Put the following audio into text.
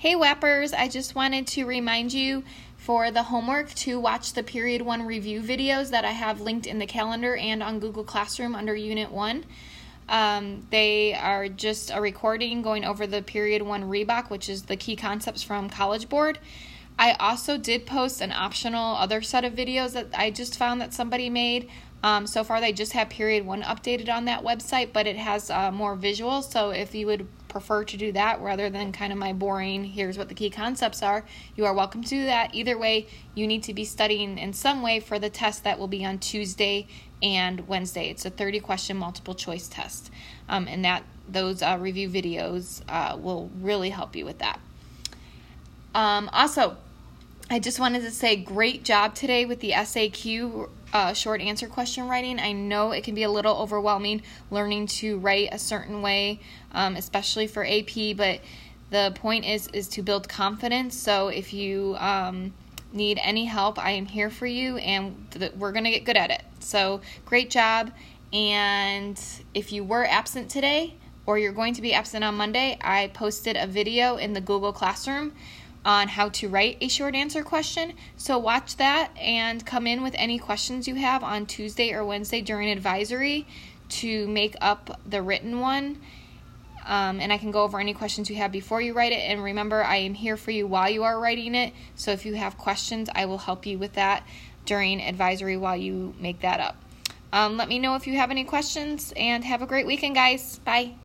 Hey Whappers, I just wanted to remind you for the homework to watch the period 1 review videos that I have linked in the calendar and on Google Classroom under Unit 1. Um, they are just a recording going over the period 1 Reebok, which is the key concepts from College Board. I also did post an optional other set of videos that I just found that somebody made. Um, so far, they just have period one updated on that website, but it has uh, more visuals. So if you would prefer to do that rather than kind of my boring, here's what the key concepts are, you are welcome to do that. Either way, you need to be studying in some way for the test that will be on Tuesday and Wednesday. It's a 30 question multiple choice test, um, and that those uh, review videos uh, will really help you with that. Um, also, I just wanted to say great job today with the SAQ uh, short answer question writing. I know it can be a little overwhelming learning to write a certain way, um, especially for AP, but the point is is to build confidence. So if you um, need any help, I am here for you, and th- we're gonna get good at it. So great job! And if you were absent today, or you're going to be absent on Monday, I posted a video in the Google Classroom on how to write a short answer question. So watch that and come in with any questions you have on Tuesday or Wednesday during advisory to make up the written one. Um, and I can go over any questions you have before you write it. And remember, I am here for you while you are writing it. So if you have questions, I will help you with that during advisory while you make that up. Um, let me know if you have any questions and have a great weekend, guys. Bye.